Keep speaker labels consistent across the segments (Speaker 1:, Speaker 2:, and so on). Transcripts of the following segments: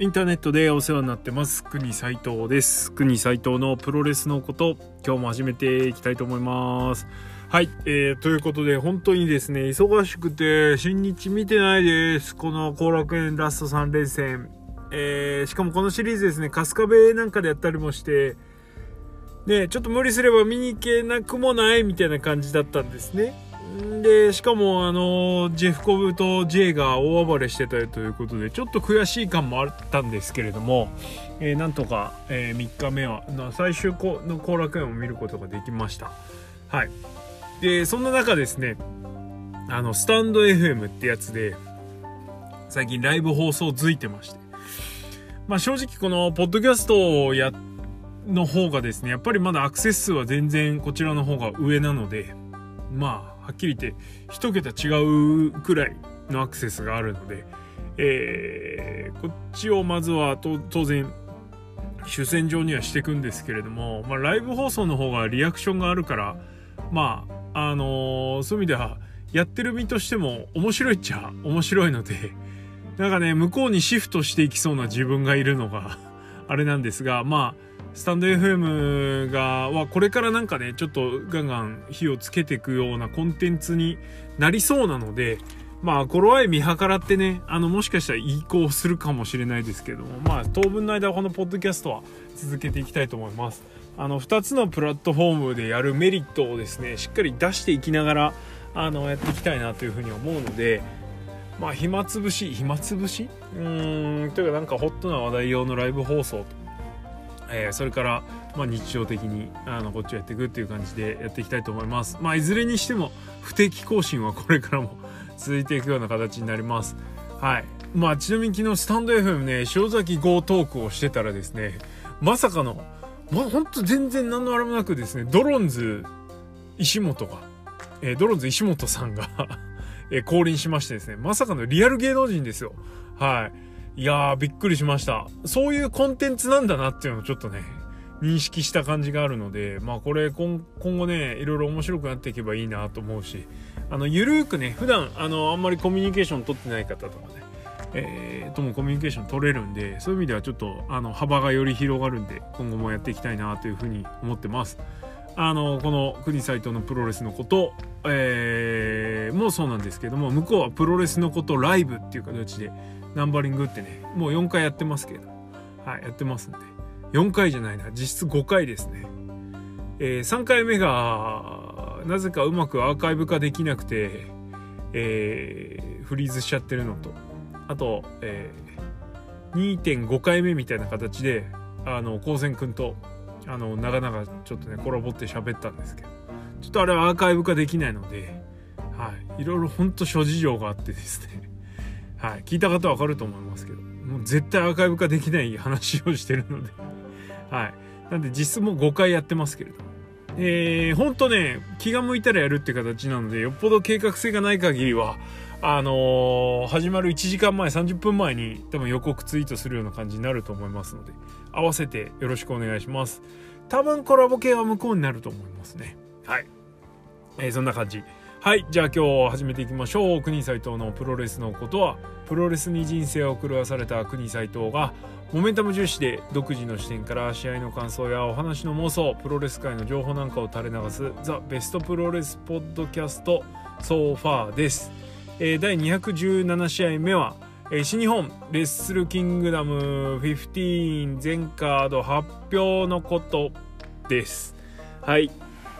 Speaker 1: インターネットでお世話になってます。国斉藤です。国斉藤のプロレスのこと今日も始めていきたいと思います。はい、えー、ということで本当にですね忙しくて新日見てないです。この後楽園ラスト3連戦。えー、しかもこのシリーズですね春日部なんかでやったりもしてねちょっと無理すれば見に行けなくもないみたいな感じだったんですね。でしかもあのジェフコブと J が大暴れしてたということでちょっと悔しい感もあったんですけれども、えー、なんとか、えー、3日目は最終の後楽園を見ることができました。はい。でそんな中ですねあのスタンド FM ってやつで最近ライブ放送づいてまして。まあ正直このポッドキャストをやの方がですねやっぱりまだアクセス数は全然こちらの方が上なのでまあはっきり言って1桁違うくらいのアクセスがあるので、えー、こっちをまずは当然主戦場にはしていくんですけれども、まあ、ライブ放送の方がリアクションがあるからまああのー、そういう意味ではやってる身としても面白いっちゃ面白いのでなんかね向こうにシフトしていきそうな自分がいるのがあれなんですがまあスタンド FM がはこれからなんかねちょっとガンガン火をつけていくようなコンテンツになりそうなのでまあ頃合い見計らってねあのもしかしたら移行するかもしれないですけどもまあ当分の間このポッドキャストは続けていきたいと思います。あの2つのプラットフォームでやるメリットをですねしっかり出していきながらあのやっていきたいなというふうに思うのでまあ暇つぶし暇つぶし？うーんというかなんかホットな話題用のライブ放送とえー、それから、まあ、日常的にあのこっちをやっていくっていう感じでやっていきたいと思います。まあ、いずれにしても不定期更新はこれからも 続いていくような形になります。はい。まあ、ちなみに昨日スタンド FM ね、塩崎 GO トークをしてたらですね、まさかの、まあ、ほんと全然何のあれもなくですね、ドロンズ石本が、えー、ドロンズ石本さんが えー、降臨しましてですね、まさかのリアル芸能人ですよ。はい。いやー、びっくりしました。そういうコンテンツなんだなっていうのをちょっとね、認識した感じがあるので、まあこれ今後ね、いろいろ面白くなっていけばいいなと思うし、あの、ゆるーくね、普段、あの、あんまりコミュニケーション取ってない方とかね、えー、ともコミュニケーション取れるんで、そういう意味ではちょっと、あの、幅がより広がるんで、今後もやっていきたいなというふうに思ってます。あの、この国サイトのプロレスのこと、えー、もそうなんですけども、向こうはプロレスのことライブっていう形で、ナンバリングってねもう4回やってますけど。はいやってますんで。4回じゃないな。実質5回ですね。えー、3回目がなぜかうまくアーカイブ化できなくて、えー、フリーズしちゃってるのと。あと、えー、2.5回目みたいな形であの高専くんとあの長々ちょっとねコラボって喋ったんですけど。ちょっとあれはアーカイブ化できないのではい。いろいろほんと諸事情があってですね。はい、聞いた方はわかると思いますけど、もう絶対アーカイブ化できない話をしてるので、はい。なんで実質もう5回やってますけれども。えー、ほんとね、気が向いたらやるって形なので、よっぽど計画性がない限りは、あのー、始まる1時間前、30分前に多分予告ツイートするような感じになると思いますので、合わせてよろしくお願いします。多分コラボ系は向こうになると思いますね。はい。えー、そんな感じ。はい。じゃあ今日始めていきましょう。国斎藤のプロレスのことは、プロレスに人生を狂わされた国斎藤が、モメンタム重視で独自の視点から試合の感想やお話の妄想、プロレス界の情報なんかを垂れ流す、 The Best プロレス Podcast、So Far です。えー、第217試合目は、えー、新日本 Wrestle Kingdom 15全カード発表のことです。はい。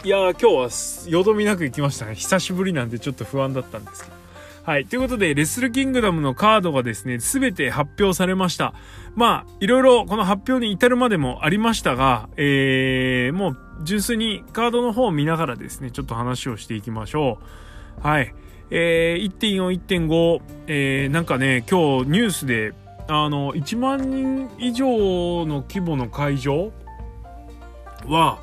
Speaker 1: いや今日はよどみなく行きましたね。久しぶりなんでちょっと不安だったんですけど。はい。ということで、レッスルキングダムのカードがですね、すべて発表されました。まあ、いろいろこの発表に至るまでもありましたが、えー、もう純粋にカードの方を見ながらですね、ちょっと話をしていきましょう。はい。えー、1.4、1.5、えー、なんかね、今日ニュースで、あの、1万人以上の規模の会場は、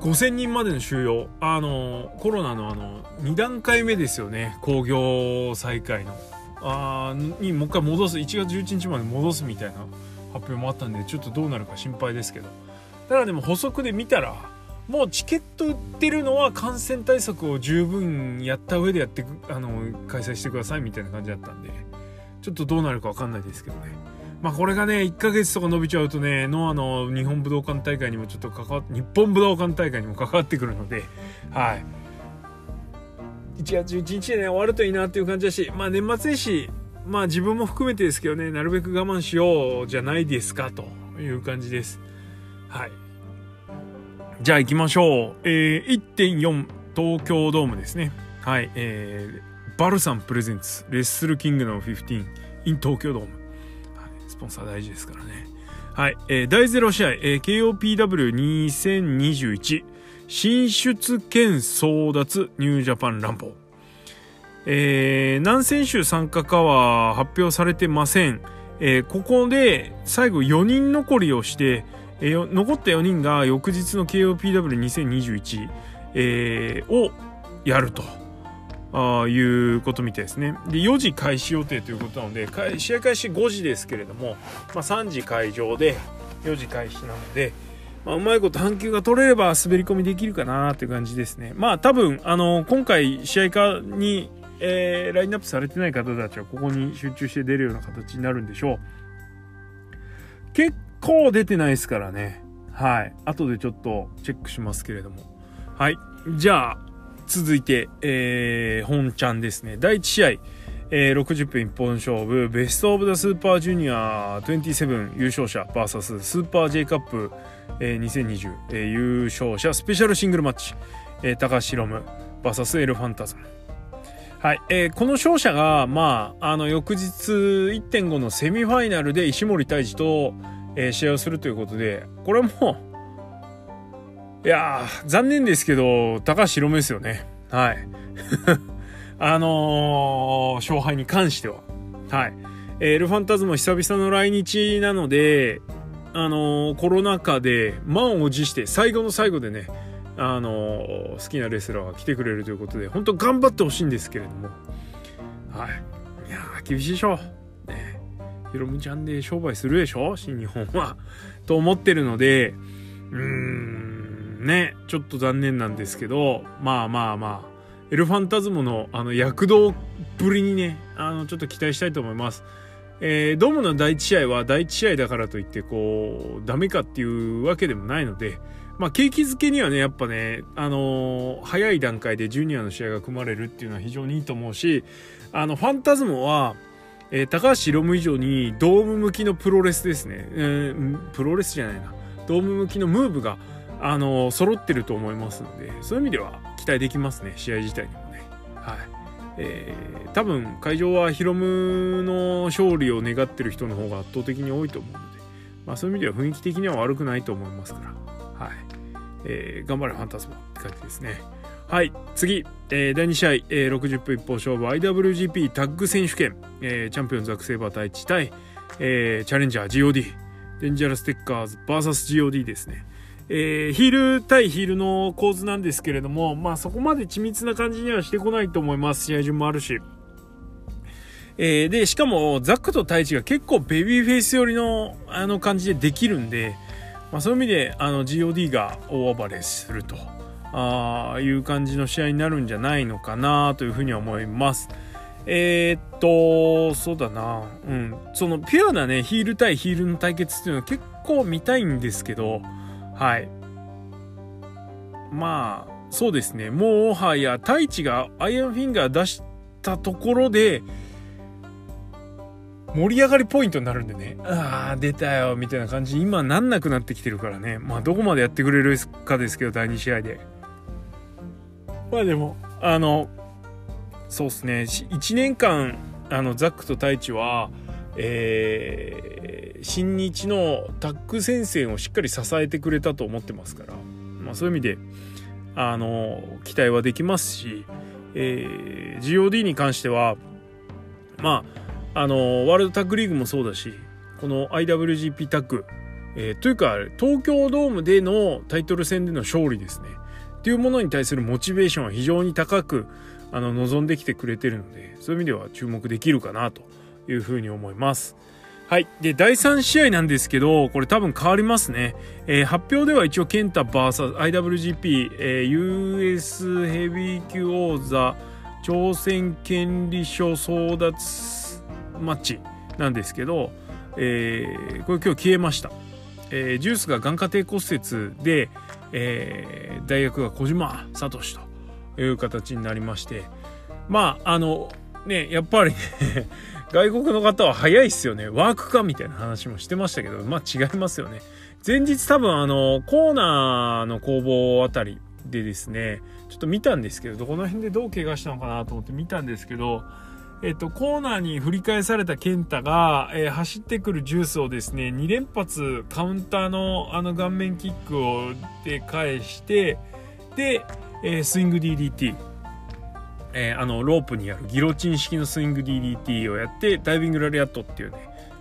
Speaker 1: 5000人までの収容。あのコロナのあの2段階目ですよね。興行再開の。あにもう一回戻す。1月11日まで戻すみたいな。発表もあったんでちょっとどうなるか心配ですけど。ただでも補足で見たらもうチケット売ってるのは感染対策を十分やった上でやってあの開催してくださいみたいな感じだったんでちょっとどうなるか分かんないですけどね。まあこれがね、1ヶ月とか伸びちゃうとね、ノアの日本武道館大会にもちょっと関わって、日本武道館大会にも関わってくるので、はい。1月11日でね、終わるといいなっていう感じだし、まあ年末年始、まあ自分も含めてですけどね、なるべく我慢しようじゃないですかという感じです。はい。じゃあ行きましょう。えー、1.4東京ドームですね。はい。えー、バルサンプレゼンツ、レッスルキングの15 in 東京ドーム。ポンサー大事ですからね。はい。えー、第0試合、えー、KOPW2021 進出兼争奪ニュージャパン乱暴。えー、何選手参加かは発表されてません。えー、ここで最後4人残りをして、えー、残った4人が翌日の KOPW2021、えー、をやると。あいうことみたいですね。で、4時開始予定ということなので、試合開始5時ですけれども、まあ、3時会場で4時開始なので、まあ、うまいこと半球が取れれば滑り込みできるかなという感じですね。まあ多分、あの、今回試合化にえー、ラインナップされてない方たちはここに集中して出るような形になるんでしょう。結構出てないですからね。はい。後でちょっとチェックしますけれども。はい。じゃあ、続いて、えー、本ちゃんですね。第1試合、えー、60分一本勝負、ベストオブザスーパージュニア27優勝者 VS スーパー J カップ、えー、2020、えー、優勝者スペシャルシングルマッチ、えー、高橋ロム VS エルファンタズム。はい、えー、この勝者が、まあ、あの翌日1.5のセミファイナルで石森泰治と、えー、試合をするということでこれもいや残念ですけど高橋宏夢ですよね。はい。あのー、勝敗に関しては。はい、えー、エルファンタズム久々の来日なのであのー、コロナ禍で満を持して最後の最後でねあの好きなレスラーが来てくれるということで本当頑張ってほしいんですけれども。はい。いや厳しいでしょ。ね。ヒロムちゃんで商売するでしょ？新日本は。と思ってるのでうーん。ねちょっと残念なんですけどまあまあまあエルファンタズムのあの躍動ぶりにねあのちょっと期待したいと思いますえー、ドームの第1試合は第1試合だからといってこうダメかっていうわけでもないのでまあ、景気づけにはね、やっぱね、あのー、早い段階でジュニアの試合が組まれるっていうのは非常にいいと思うし、あの、ファンタズモは、えー、高橋ロム以上にドーム向きのプロレスですね。えー、プロレスじゃないな。ドーム向きのムーブが、あの、揃ってると思いますので、そういう意味では期待できますね、試合自体にもね。はい。えー、多分会場はヒロムの勝利を願ってる人の方が圧倒的に多いと思うので、まあ、そういう意味では雰囲気的には悪くないと思いますから。はい。えー、頑張れファンタズマって感じですね。はい、次、えー、第2試合、えー、60分一方勝負 IWGP タッグ選手権、えー、チャンピオンザックセイバー対1対、えー、チャレンジャー GOD、デンジャラステッカーズ VSGOD ですね。えー、ヒール対ヒールの構図なんですけれども、まあそこまで緻密な感じにはしてこないと思います。試合順もあるし。えー、で、しかもザックと太一が結構ベビーフェイス寄りのあの感じでできるんで、まあ、そういう意味であの GOD が大暴れするとあいう感じの試合になるんじゃないのかなというふうに思います。えー、っと、そうだな。うん。そのピュアなね、ヒール対ヒールの対決っていうのは結構見たいんですけど、はい。まあ、そうですね。もはや、太一がアイアンフィンガー出したところで、盛り上がりポイントになるんでね、ああ、出たよ、みたいな感じに今なんなくなってきてるからね。まあ、どこまでやってくれるかですけど、第2試合で。まあでも、あの、そうっすね、1年間、あの、ザックと太一は、えー、新日のタッグ戦線をしっかり支えてくれたと思ってますから、まあそういう意味で、あの、期待はできますし、えー、GOD に関しては、まあ、あのワールドタッグリーグもそうだしこの IWGP タッグ、えー、というか東京ドームでのタイトル戦での勝利ですねっていうものに対するモチベーションは非常に高くあの望んできてくれてるのでそういう意味では注目できるかなというふうに思います。はい。で、第3試合なんですけど、これ多分変わりますね。えー、発表では一応、ケンタ VSIWGP、えー、US ヘビー級王座挑戦権利書争奪マッチなんですけどえー、これ今日消えました。えー、ジュースが眼下底骨折で、えー、大学が小島聡という形になりましてまああのねやっぱりね外国の方は早いっすよね。ワークかみたいな話もしてましたけどまあ違いますよね。前日多分あのコーナーの工房あたりでですねちょっと見たんですけどどこの辺でどう怪我したのかなと思って見たんですけどえっと、コーナーに振り返された健太が、えー、走ってくるジュースをですね、2連発カウンターのあの顔面キックをで返して、で、えー、スイング DDT、えー、あの、ロープにあるギロチン式のスイング DDT をやって、ダイビングラリアットっていうね、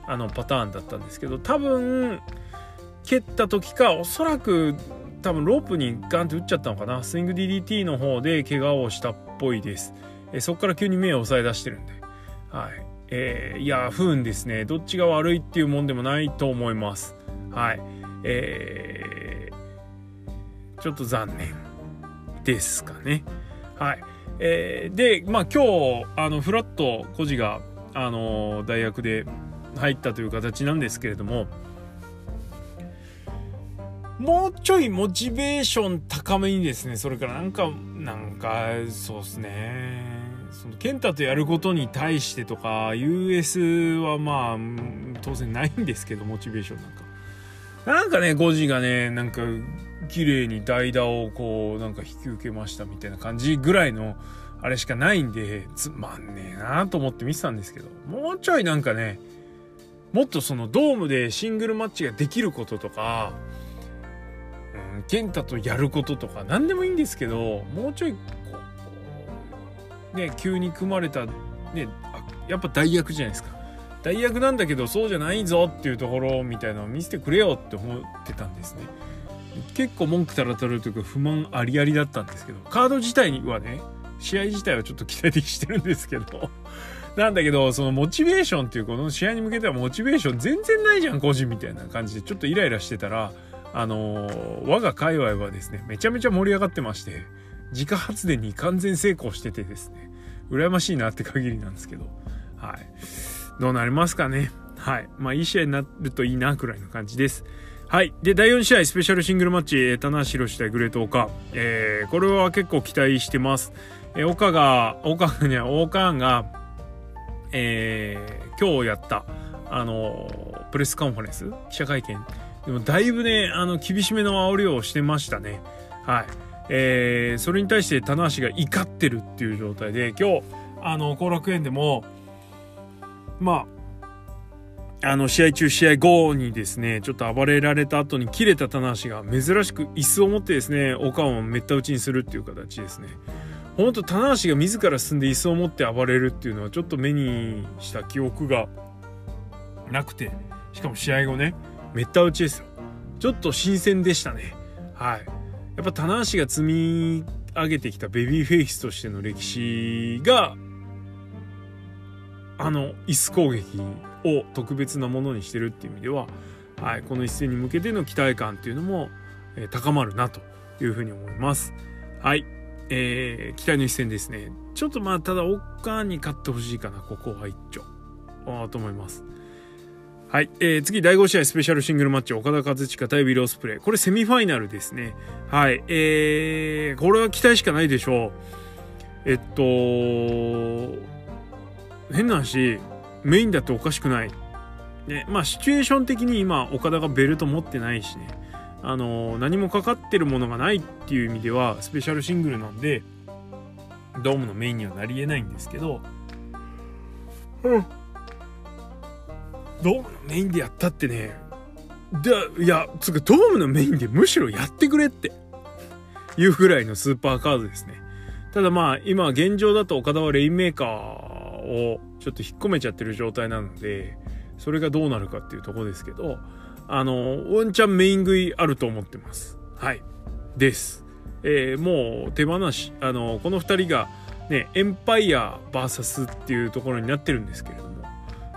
Speaker 1: あのパターンだったんですけど、多分、蹴った時か、おそらく多分ロープにガンって打っちゃったのかな。スイング DDT の方で怪我をしたっぽいです。えそこから急に目を押さえ出してるんで、はい。えー、いや、不運ですね。どっちが悪いっていうもんでもないと思います。はい。えー、ちょっと残念ですかね。はい。えー、で、まあ今日、あの、フラット孤児が、あの、大学で入ったという形なんですけれども、もうちょいモチベーション高めにですね、それからなんか、なんか、そうですね。その、健太とやることに対してとか、US はまあ、当然ないんですけど、モチベーションなんか。なんかね、5時がね、なんか、綺麗に代打をこう、なんか引き受けましたみたいな感じぐらいの、あれしかないんで、つまんねえなと思って見てたんですけど、もうちょいなんかね、もっとそのドームでシングルマッチができることとか、うん、健太とやることとか何でもいいんですけどもうちょいこうね急に組まれたねやっぱ代役じゃないですか。代役なんだけどそうじゃないぞっていうところみたいなのを見せてくれよって思ってたんですね。結構文句たらたるというか不満ありありだったんですけどカード自体はね試合自体はちょっと期待的してるんですけど なんだけど、そのモチベーションっていうこの試合に向けてはモチベーション全然ないじゃん、個人みたいな感じでちょっとイライラしてたら、あのー、我が界隈はですね、めちゃめちゃ盛り上がってまして、自家発電に完全成功しててですね、羨ましいなって限りなんですけど、はい。どうなりますかね。はい。まあ、いい試合になるといいな、くらいの感じです。はい。で、第4試合、スペシャルシングルマッチ、棚橋宏対グレートオカ。えー、これは結構期待してます。えー、岡が、岡がね、オーカーンが、えー、今日やった、あの、プレスカンファレンス？記者会見？でもだいぶね、あの、厳しめの煽りをしてましたね。はい。えー、それに対して棚橋が怒ってるっていう状態で、今日、あの、後楽園でも、まあ、あの、試合中、試合後にですね、ちょっと暴れられた後に切れた棚橋が珍しく椅子を持ってですね、おかんをめった打ちにするっていう形ですね。ほんと棚橋が自ら進んで椅子を持って暴れるっていうのはちょっと目にした記憶がなくて、しかも試合後ね、めった打ちですよ。ちょっと新鮮でしたね。はい。やっぱ棚橋が積み上げてきたベビーフェイスとしての歴史が、あの、椅子攻撃を特別なものにしてるっていう意味では、はい、この一戦に向けての期待感っていうのも、えー、高まるなというふうに思います。はい。えー、期待の一戦ですね。ちょっとまあ、ただ、オッカーに勝ってほしいかな、ここは一丁。あと思います。はい、えー、次第5試合スペシャルシングルマッチ岡田和親対ウィロースプレイこれセミファイナルですねはいえー、これは期待しかないでしょうえっと変な話メインだっておかしくない。ねまあシチュエーション的に今岡田がベルト持ってないしね。あの何もかかってるものがないっていう意味ではスペシャルシングルなんでドームのメインにはなりえないんですけどうん。ドームのメインでやったってねでいやつかドームのメインでむしろやってくれって。いうぐらいのスーパーカードですね。ただまあ今現状だと岡田はレインメーカーをちょっと引っ込めちゃってる状態なのでそれがどうなるかっていうとこですけどあのワンチャンメイン食いあると思ってます。はい。です。えー、もう手放しあのこの2人がねエンパイア VS っていうところになってるんですけれども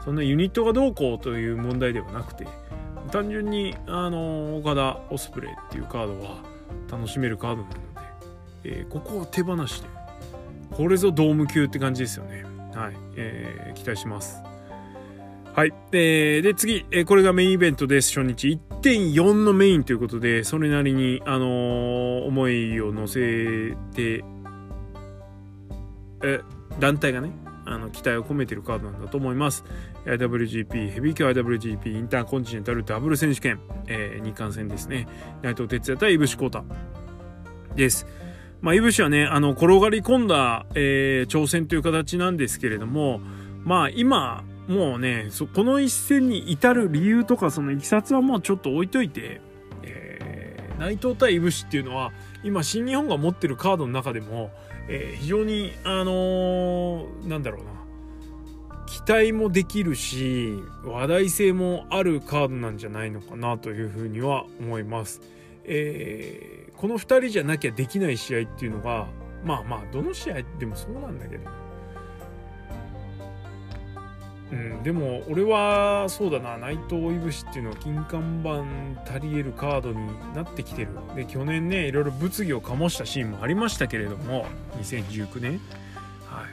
Speaker 1: そんなユニットがどうこうという問題ではなくて単純にあの岡田オスプレイっていうカードは楽しめるカードなので、えー、ここを手放してこれぞドーム級って感じですよね。はい、えー、期待しますはい。えー、で、次、えー、これがメインイベントです。初日。1.4のメインということで、それなりに、あのー、思いを乗せて、え、団体がね、あの、期待を込めてるカードなんだと思います。IWGP、ヘビー級 IWGP、インターコンチネンタルダブル選手権、えー、日韓戦ですね。内藤哲也対井伏浩太です。まあ、井伏はね、あの、転がり込んだ、えー、挑戦という形なんですけれども、まあ、今、もうねこの一戦に至る理由とかそのいきさつはもうちょっと置いといて、えー、内藤対いぶしっていうのは今新日本が持ってるカードの中でも、えー、非常にあのー、なんだろうな期待もできるし話題性もあるカードなんじゃないのかなというふうには思います。えー、この2人じゃなきゃできない試合っていうのがまあまあどの試合でもそうなんだけど。うん、でも俺はそうだな内藤いぶしっていうのは金看板足りえるカードになってきてる。で去年ねいろいろ物議を醸したシーンもありましたけれども2019年は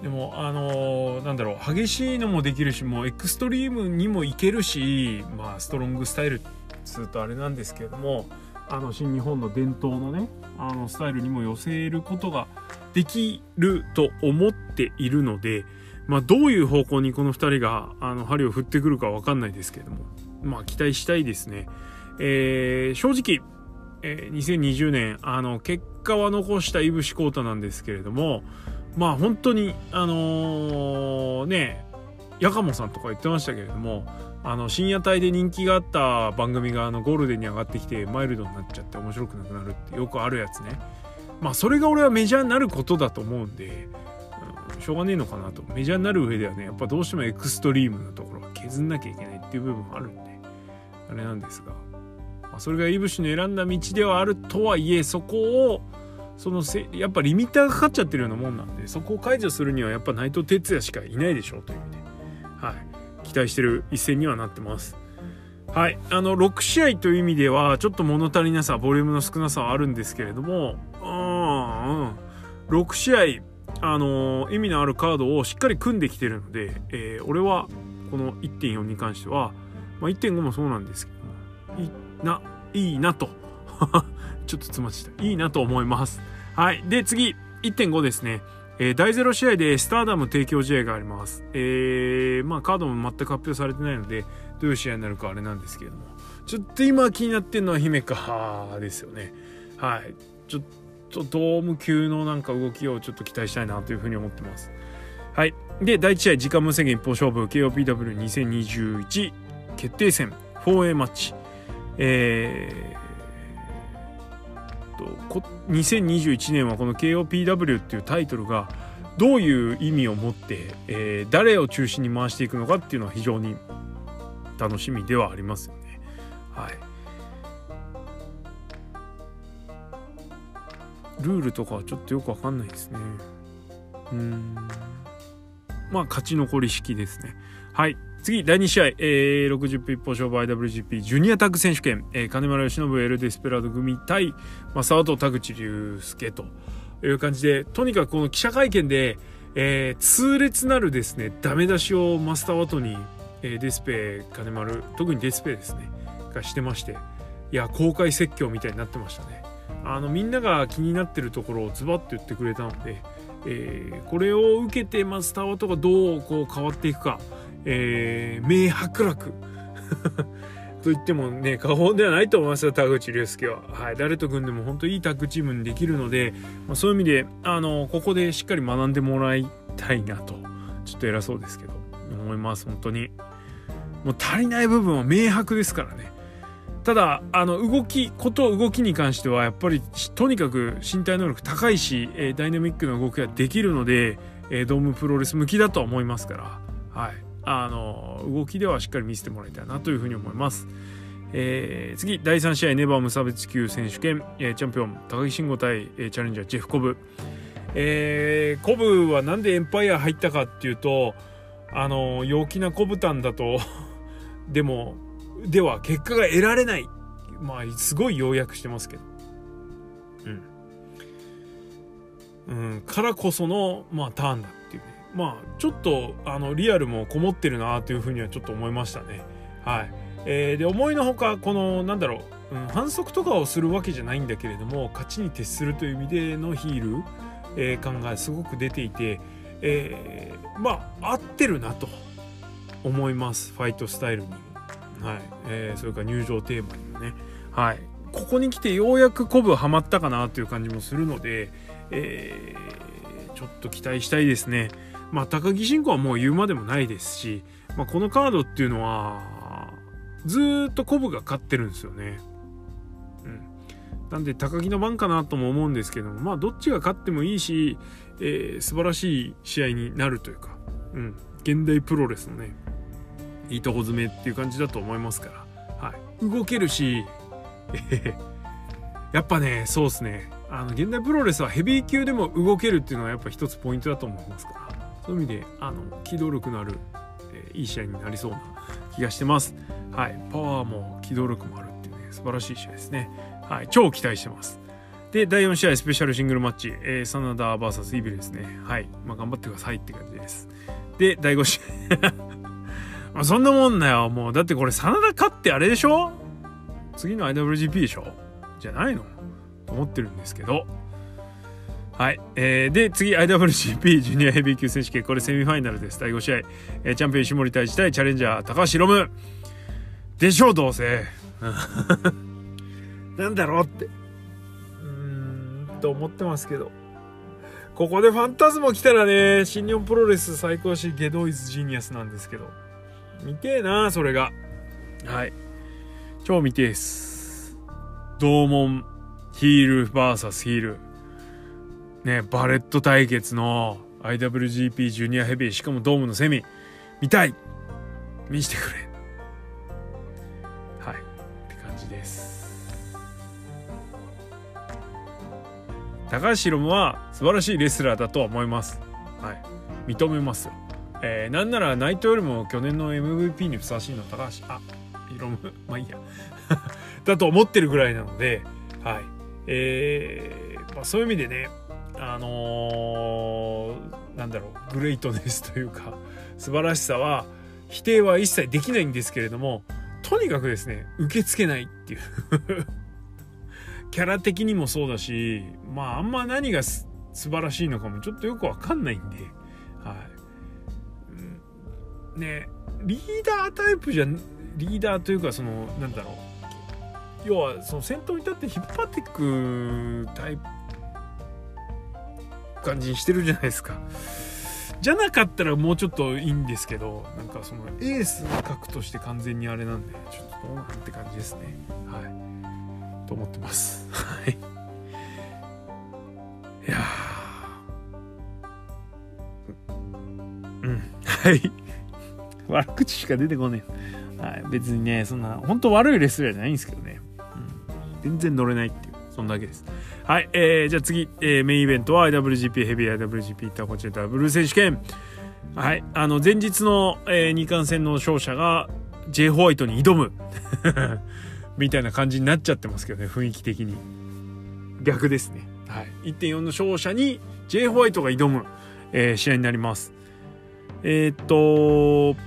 Speaker 1: い。でもあのー、なんだろう激しいのもできるしもうエクストリームにもいけるしまあストロングスタイルっつうとあれなんですけれどもあの新日本の伝統のねあのスタイルにも寄せることができると思っているのでまあ、どういう方向にこの2人があの針を振ってくるか分かんないですけれども、まあ、期待したいですね。えー、正直、えー、2020年あの結果は残した井伏浩太なんですけれどもまあ本当にあのー、ねやかもさんとか言ってましたけれどもあの深夜帯で人気があった番組があのゴールデンに上がってきてマイルドになっちゃって面白くなくなるってよくあるやつね。まあそれが俺はメジャーになることだと思うんでうんしょうがねえのかなと。メジャーになる上ではねやっぱどうしてもエクストリームなところは削んなきゃいけないっていう部分もあるんであれなんですが、まあ、それがいぶしの選んだ道ではあるとはいえそこをそのせやっぱリミッターがかかっちゃってるようなもんなんでそこを解除するにはやっぱ内藤哲也しかいないでしょうという意味で、はい、期待してる一戦にはなってます。はい、あの6試合という意味ではちょっと物足りなさボリュームの少なさはあるんですけれどもうん、6試合あのー、意味のあるカードをしっかり組んできてるので、えー、俺はこの1.4に関しては、まあ、1.5もそうなんですけどいいないいなと。ちょっとつました。いいなと思います。はい。で次。1.5ですね。えー、第0試合でスターダム提供試合があります。えー、まあカードも全く発表されてないので、どういう試合になるかあれなんですけれども。ちょっと今気になってるのは姫かですよね。はい。ちょっとドーム級のなんか動きをちょっと期待したいなというふうに思ってます。はい。で、第1試合、時間無制限一方勝負、KOPW2021 決定戦 4A マッチ。えー、と、2021年はこの KOPW っていうタイトルがどういう意味を持って、えー、誰を中心に回していくのかっていうのは非常に楽しみではありますよね。はい。ルールとかはちょっとよくわかんないですね。うん。まあ、勝ち残り式ですね。はい。次、第2試合、えー、60分一方勝負 IWGP ジュニアタッグ選手権、えー、金丸義信エル・デスペラード組対、まあ、沢戸田口竜介という感じで、とにかくこの記者会見で、えー、痛烈なるですね、ダメ出しをマスターワトに、えー、デスペ、金丸、特にデスペですね、がしてまして、いや、公開説教みたいになってましたね。あのみんなが気になってるところをズバッと言ってくれたので、えー、これを受けてマスターワトがどうこう変わっていくか、えー、明白楽。と言ってもね過言ではないと思いますよ田口竜介は、はい、誰と組んでも本当いいタッグチームにできるので、まあ、そういう意味であのここでしっかり学んでもらいたいなとちょっと偉そうですけど思います本当に。もう足りない部分は明白ですからね。ただあの動きこと動きに関してはやっぱりとにかく身体能力高いし、えー、ダイナミックな動きができるので、えー、ドームプロレス向きだとは思いますから、はい、あの動きではしっかり見せてもらいたいなというふうに思います。えー、次第3試合ネバー無差別級選手権、えー、チャンピオン高木慎吾対、えー、チャレンジャージェフ・コブ、えー、コブはなんでエンパイア入ったかっていうとあの陽気なコブタンだと でもでは結果が得られない。まあ、すごい要約してますけど。うん。うん、からこその、まあ、ターンだ。まあちょっとあのリアルもこもってるなというふうにはちょっと思いましたね。はい。えー、で思いのほかこのなんだろう、うん、反則とかをするわけじゃないんだけれども勝ちに徹するという意味でのヒール、えー、感がすごく出ていて、えー、まあ合ってるなと思います。ファイトスタイルに。も、はい。えー、それから入場テーマにもね、はい、ここに来てようやくコブはまったかなという感じもするので、えー、ちょっと期待したいですね。まあ、高木慎吾はもう言うまでもないですし、まあ、このカードっていうのはずっとコブが勝ってるんですよね。うん、なんで高木の番かなとも思うんですけどもまあどっちが勝ってもいいし、えー、素晴らしい試合になるというか、うん、現代プロレスのねいいとこ詰めっていう感じだと思いますから、はい、動けるし、え やっぱねそうっすね。あの現代プロレスはヘビー級でも動けるっていうのはやっぱ一つポイントだと思いますから。そういう意味であの機動力のある、えー、いい試合になりそうな気がしてます。はい。パワーも機動力もあるっていうね素晴らしい試合ですね。はい。超期待してます。で第4試合スペシャルシングルマッチ、えー、サナダー VS イビルですね。はい。まあ頑張ってくださいって感じです。で第5試合。まあそんなもんだよ。もうだってこれ真田勝ってあれでしょ？次の IWGP でしょ？じゃないの？と思ってるんですけど。はい。えー、で、次、IWGP ジュニアヘビー級選手権。これセミファイナルです。第5試合。えー、チャンピオン石森対対チャレンジャー高橋ロム。でしょう、どうせ。なんだろうって。うーん、と思ってますけど。ここでファンタズモ来たらね、新日本プロレス最高しゲドイズジーニアスなんですけど。見てえな、それが。はい。超見てえです。同門、ヒール VS ヒール。ね、バレット対決の IWGP ジュニアヘビー、しかもドームのセミ、見たい見してくれはい、って感じです。高橋宏夢は素晴らしいレスラーだとは思います。はい、認めますよ。えー、なんならナイトよりも去年の MVP にふさわしいの高橋、あ、宏夢、まあいいや。だと思ってるぐらいなので、はい。えー、まあそういう意味でね、あのー、なんだろうグレイトネスというか 素晴らしさは否定は一切できないんですけれどもとにかくですね受け付けないっていう。キャラ的にもそうだしまああんま何が素晴らしいのかもちょっとよくわかんないんで、はい、ねリーダータイプじゃリーダーというかそのなんだろう。要はその先頭に立って引っ張っていくタイプ感じにしてるじゃないですか。じゃなかったらもうちょっといいんですけど、なんかそのエースの格として完全にあれなんで、ちょっとどうなんて感じですね。はい。と思ってます。はい。いやうん。はい。悪口しか出てこねえ。はい。別にね、そんな、本当悪いレスラーじゃないんですけどね。うん。全然乗れないっていう、そんだけです。はい、えー、じゃあ次、えー、メインイベントは IWGP ヘビー IWGP タコチェダブル選手権。はい、あの、前日の、えー、二冠戦の勝者が J ホワイトに挑む。みたいな感じになっちゃってますけどね、雰囲気的に。逆ですね。はい。1.4の勝者に J ホワイトが挑む、えー、試合になります。えー、っと、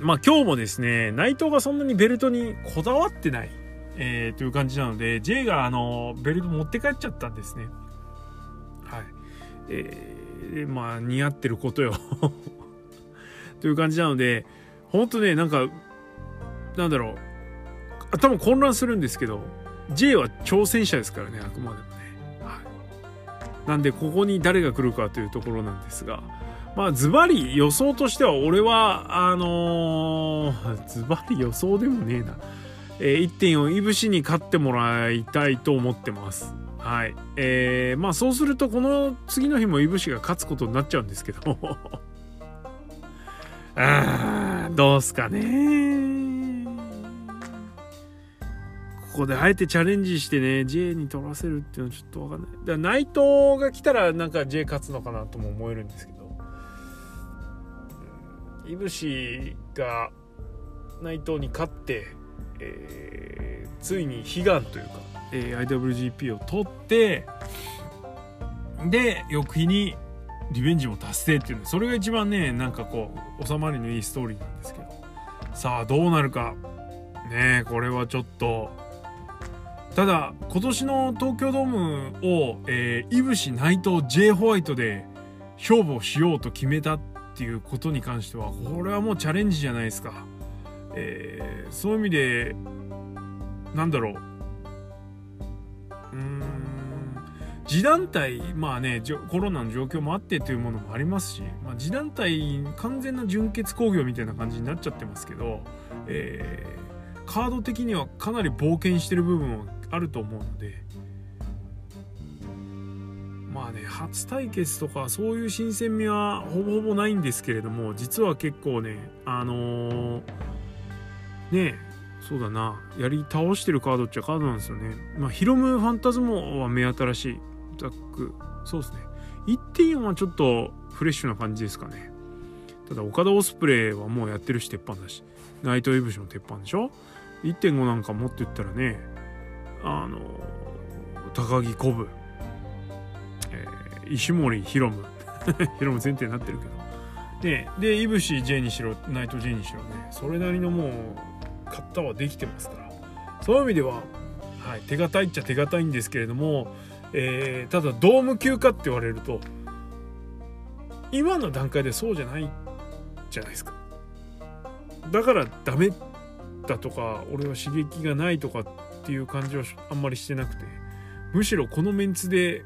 Speaker 1: まあ今日もですね、内藤がそんなにベルトにこだわってない。えー、という感じなので J があのベルト持って帰っちゃったんですね。はい。えー、まあ似合ってることよ。という感じなので本当ねなんかなんだろう。頭混乱するんですけど J は挑戦者ですからねあくまでもね、はい、なんでここに誰が来るかというところなんですがまあズバリ予想としては俺はあのー、ズバリ予想でもねえな。えー、1.4いぶしに勝ってもらいたいと思ってます。はい。えー、まあそうするとこの次の日もいぶしが勝つことになっちゃうんですけど あー、どうすかねここであえてチャレンジしてね、J に取らせるっていうのはちょっとわかんない。だから内藤が来たらなんか J 勝つのかなとも思えるんですけど、いぶしが内藤に勝って、えー、ついに悲願というか、えー、IWGP を取ってで翌日にリベンジも達成っていうのそれが一番ねなんかこう収まりのいいストーリーなんですけど。さあどうなるか。ねこれはちょっと。ただ今年の東京ドームを、えー、イブシ内藤 J ホワイトで勝負をしようと決めたっていうことに関してはこれはもうチャレンジじゃないですか、えー、そういう意味でなんだろう。うん次団体まあねコロナの状況もあってというものもありますし、まあ、次団体完全な純潔工業みたいな感じになっちゃってますけど、えー、カード的にはかなり冒険してる部分はあると思うのでまあね初対決とかそういう新鮮味はほぼほぼないんですけれども実は結構ねあのー、ねそうだな。やり倒してるカードっちゃカードなんですよね。まあヒロムファンタズモは目新しい。ザックそうですね。1.4はちょっとフレッシュな感じですかね。ただ岡田オスプレイはもうやってるし鉄板だし。ナイトエブシの鉄板でしょ。1.5なんかもっと言ったらねあの高木コブ、えー、石森ヒロムヒロム前提になってるけど。ででいぶし J にしろナイト J にしろね。それなりのもう型はできてますから。そういう意味では、はい、手堅いっちゃ手堅いんですけれどもえー、ただドーム級かって言われると今の段階でそうじゃないじゃないですか。だからダメだとか俺は刺激がないとかっていう感じはあんまりしてなくてむしろこのメンツで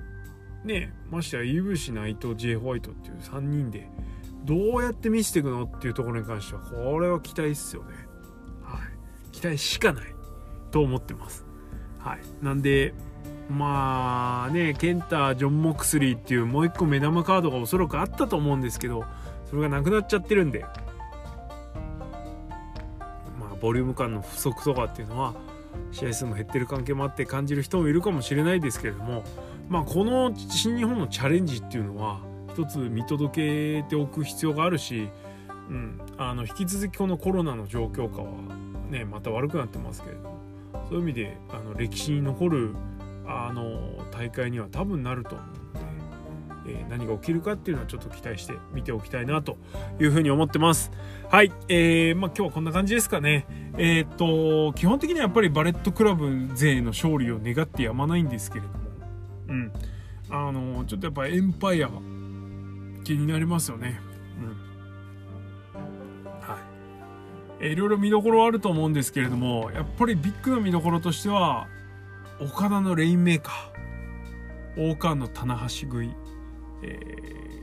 Speaker 1: ねましてやイブシナイト J ホワイトっていう3人でどうやって見せていくのっていうところに関してはこれは期待っすよね。期待しかないと思ってます。はい。なんでまあねケンタジョン・モクスリーっていうもう一個目玉カードがおそらくあったと思うんですけどそれがなくなっちゃってるんでまあボリューム感の不足とかっていうのは試合数も減ってる関係もあって感じる人もいるかもしれないですけれどもまあこの新日本のチャレンジっていうのは一つ見届けておく必要があるし、うん、あの引き続きこのコロナの状況下はねまた悪くなってますけれどもそういう意味であの歴史に残るあの大会には多分なると思うんで、えー、何が起きるかっていうのはちょっと期待して見ておきたいなというふうに思ってます。はい、えー、まあ今日はこんな感じですかね。えー、っと基本的にはやっぱりバレットクラブ勢の勝利を願ってやまないんですけれども、うん、あのちょっとやっぱエンパイア気になりますよね。いろいろ見どころあると思うんですけれどもやっぱりビッグな見どころとしては岡田のレインメーカー。王冠の棚橋食い、え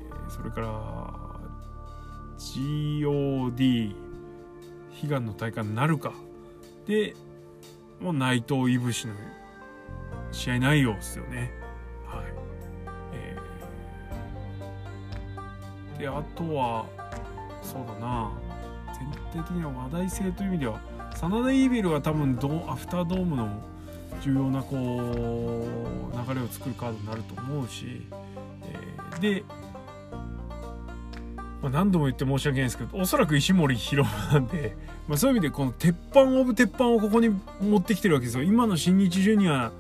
Speaker 1: ー、それから GOD 悲願の大会なるか。でもう内藤いぶしの試合内容ですよね。はい、えー、であとはそうだな。全体的には話題性という意味では真田イービルは多分ドアフタードームの重要なこう流れを作るカードになると思うし、えー、で、まあ、何度も言って申し訳ないですけどおそらく石森博なんで、まあ、そういう意味でこの鉄板オブ鉄板をここに持ってきてるわけですよ。今の新日ジュニア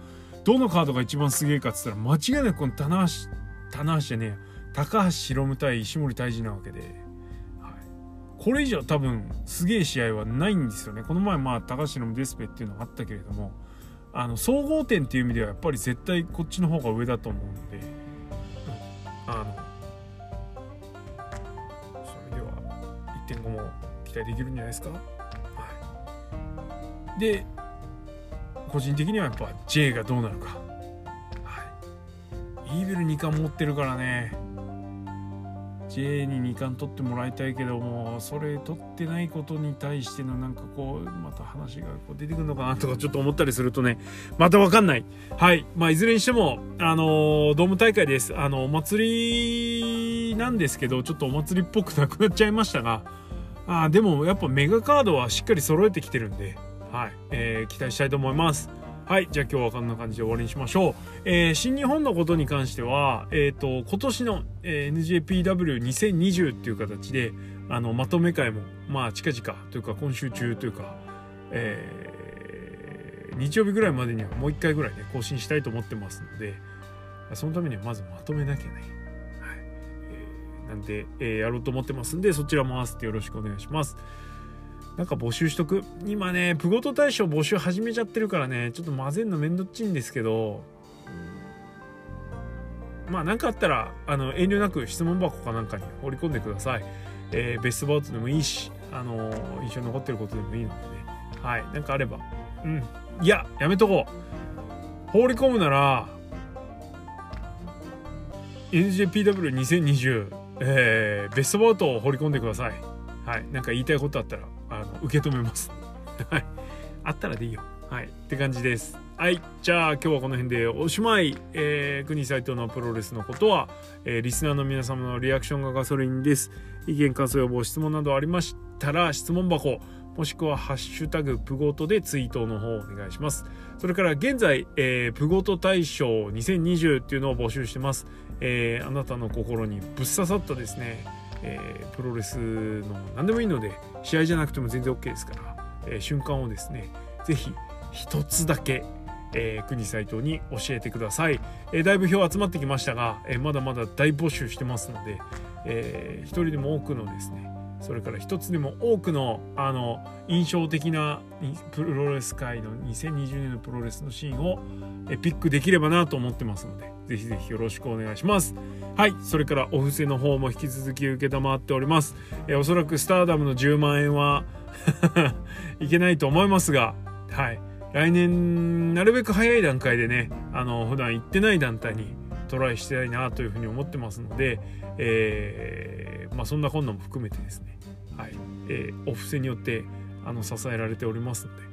Speaker 1: どのカードが一番すげえかっつったら間違いなくこの棚橋棚橋じゃねえ高橋宏夢対石森泰治なわけで、これ以上多分すげえ試合はないんですよね。この前まあ高橋宏夢デスペっていうのがあったけれどもあの総合点っていう意味ではやっぱり絶対こっちの方が上だと思うので、あのそれでは1.5も期待できるんじゃないですか？はい、で個人的にはやっぱ J がどうなるか。はい、イーベル2冠持ってるからね。J に2冠取ってもらいたいけどもそれ取ってないことに対してのなんかこうまた話がこう出てくるのかなとかちょっと思ったりするとねまた分かんない。はい。まあいずれにしてもあの、ドーム大会です。あのお祭りなんですけどちょっとお祭りっぽくなくなっちゃいましたがあでもやっぱメガカードはしっかり揃えてきてるんではい、えー、期待したいと思います。はい。じゃあ今日はこんな感じで終わりにしましょう。えー、新日本のことに関しては、えっ、ー、と、今年の、えー、NJPW2020 っていう形で、あの、まとめ会も、まあ、近々というか、今週中というか、えー、日曜日ぐらいまでにはもう一回ぐらいね、更新したいと思ってますので、そのためにはまずまとめなきゃね。はい。えなんで、えー、やろうと思ってますんでそちらも合わせてよろしくお願いしますなんか募集しとく？今ねプゴト大賞募集始めちゃってるからねちょっと混ぜんのめんどっちいんですけど。まあ何かあったらあの遠慮なく質問箱かなんかに放り込んでください、えー、ベストバウトでもいいしあの印象に残ってることでもいいのでね。はい何かあれば。うん。いややめとこう。放り込むなら NJPW2020、えー、ベストバウトを放り込んでください。はい。なんか言いたいことあったら、受け止めます。はい。あったらでいいよ。はい。って感じです。はい。じゃあ今日はこの辺でおしまい。えー、国斎藤のプロレスのことは、えー、リスナーの皆様のリアクションがガソリンです。意見、感想、要望、質問などありましたら、質問箱、もしくはハッシュタグプゴトでツイートの方お願いします。それから現在、えー、プゴト大賞2020っていうのを募集してます。えー、あなたの心にぶっ刺さったですね、えー、プロレスの何でもいいので、試合じゃなくても全然 OK ですから、えー、瞬間をですね、是非一つだけえー、国斎藤に教えてください、えー、だいぶ票集まってきましたが、え、まだまだ大募集してますので、えー、一人でも多くのですねそれから一つでも多くのあの印象的なプロレス界の2020年のプロレスのシーンをピックできればなと思ってますのでぜひぜひよろしくお願いします。はいそれからお布施の方も引き続き受けたまっております。えおそらくスターダムの10万円は いけないと思いますがはい。来年なるべく早い段階でねあの普段行ってない団体にトライしたいなというふうに思ってますので、えー、まあ、そんなこんなも含めてですね、はいえー、お布施によってあの支えられておりますので、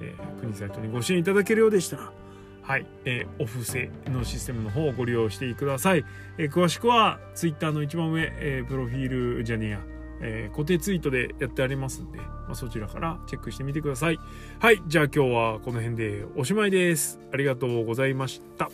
Speaker 1: えー、国サイトにご支援いただけるようでしたら、はい、えー、お布施のシステムの方をご利用してください。えー、詳しくは Twitter の一番上、えー、プロフィールじゃねえや、えー、固定ツイートでやってありますんで、まあ、そちらからチェックしてみてください。はい、じゃあ今日はこの辺でおしまいです。ありがとうございました。